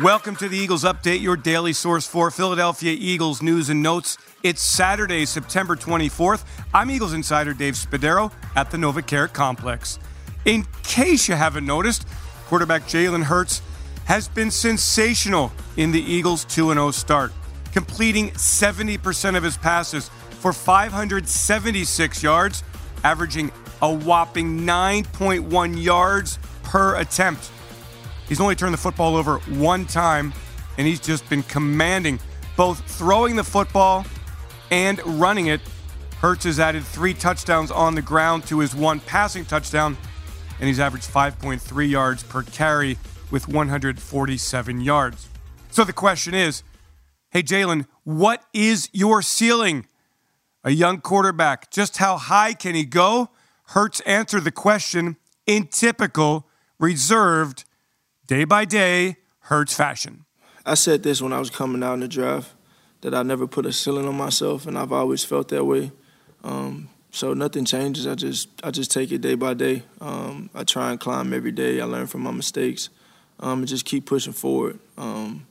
Welcome to the Eagles Update, your daily source for Philadelphia Eagles news and notes. It's Saturday, September 24th. I'm Eagles insider Dave Spadaro at the NovaCare Complex. In case you haven't noticed, quarterback Jalen Hurts has been sensational in the Eagles' 2 0 start, completing 70% of his passes for 576 yards, averaging a whopping 9.1 yards per attempt. He's only turned the football over one time, and he's just been commanding both throwing the football and running it. Hurts has added three touchdowns on the ground to his one passing touchdown, and he's averaged 5.3 yards per carry with 147 yards. So the question is hey, Jalen, what is your ceiling? A young quarterback, just how high can he go? Hurts answered the question in typical, reserved, day by day, Hurts fashion. I said this when I was coming out in the draft that I never put a ceiling on myself, and I've always felt that way. Um, so nothing changes. I just I just take it day by day. Um, I try and climb every day. I learn from my mistakes, um, and just keep pushing forward. Um,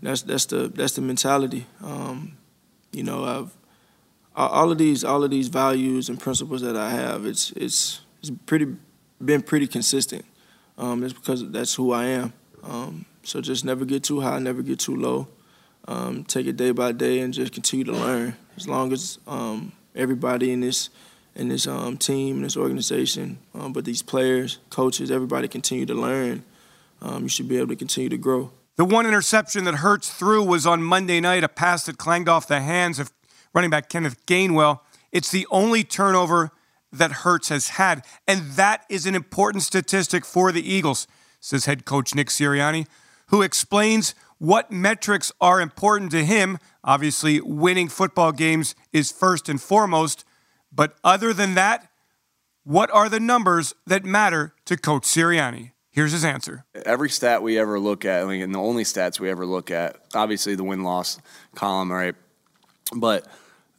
that's that's the that's the mentality. Um, you know, I've all of these all of these values and principles that I have. It's it's it's pretty been pretty consistent. Um, it's because that's who I am. Um, so just never get too high, never get too low. Um, take it day by day and just continue to learn. As long as um, everybody in this in this um, team, in this organization, um, but these players, coaches, everybody continue to learn. you should be able to continue to grow. The one interception that Hurts threw was on Monday night, a pass that clanged off the hands of running back Kenneth Gainwell. It's the only turnover that Hurts has had. And that is an important statistic for the Eagles, says head coach Nick Sirianni, who explains what metrics are important to him. Obviously, winning football games is first and foremost. But other than that, what are the numbers that matter to Coach Sirianni? Here's his answer. Every stat we ever look at, I mean, and the only stats we ever look at, obviously the win loss column, right? But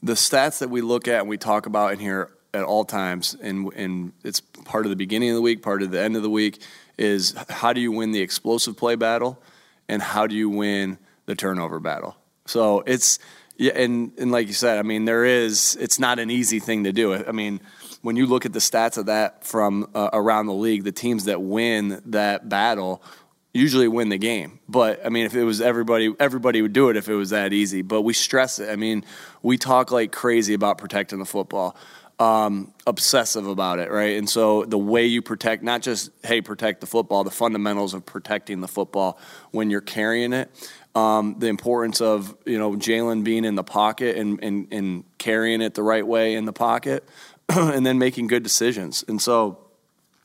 the stats that we look at and we talk about in here at all times, and and it's part of the beginning of the week, part of the end of the week, is how do you win the explosive play battle, and how do you win the turnover battle. So it's yeah, and and like you said, I mean, there is it's not an easy thing to do. I mean, when you look at the stats of that from uh, around the league, the teams that win that battle usually win the game. But I mean, if it was everybody, everybody would do it if it was that easy. But we stress it. I mean, we talk like crazy about protecting the football um, obsessive about it, right? And so the way you protect, not just, hey, protect the football, the fundamentals of protecting the football when you're carrying it, um, the importance of, you know, Jalen being in the pocket and, and, and carrying it the right way in the pocket, and then making good decisions. And so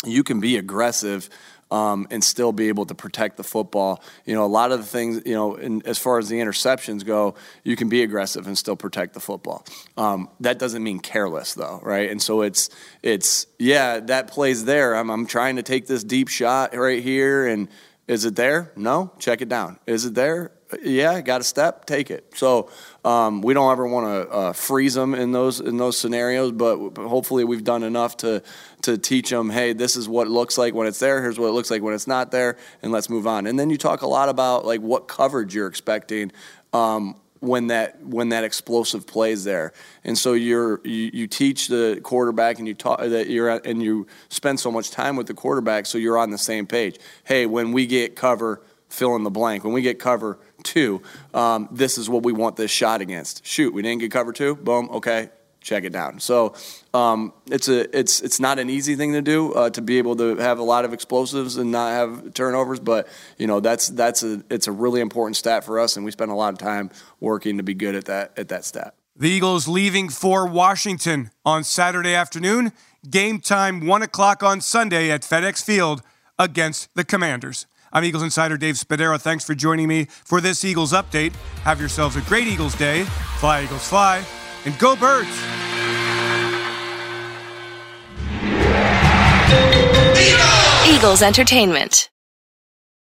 you can be aggressive um, and still be able to protect the football. You know, a lot of the things, you know, in, as far as the interceptions go, you can be aggressive and still protect the football. Um, that doesn't mean careless, though, right? And so it's it's yeah, that plays there. I'm I'm trying to take this deep shot right here, and is it there? No, check it down. Is it there? Yeah, got a step, take it. So um, we don't ever want to uh, freeze them in those in those scenarios, but hopefully we've done enough to to teach them, hey, this is what it looks like when it's there. Here's what it looks like when it's not there, and let's move on. And then you talk a lot about like what coverage you're expecting. Um, when that when that explosive plays there. And so you're you, you teach the quarterback and you talk that you're and you spend so much time with the quarterback so you're on the same page. Hey, when we get cover, fill in the blank. When we get cover, two, um, this is what we want this shot against. Shoot, we didn't get cover two. Boom. Okay, check it down. So um, it's a it's it's not an easy thing to do uh, to be able to have a lot of explosives and not have turnovers. But you know that's that's a it's a really important stat for us, and we spend a lot of time working to be good at that at that stat. The Eagles leaving for Washington on Saturday afternoon. Game time one o'clock on Sunday at FedEx Field against the Commanders. I'm Eagles Insider Dave Spadaro. Thanks for joining me for this Eagles update. Have yourselves a great Eagles day. Fly, Eagles, fly, and go, birds! Eagles Entertainment.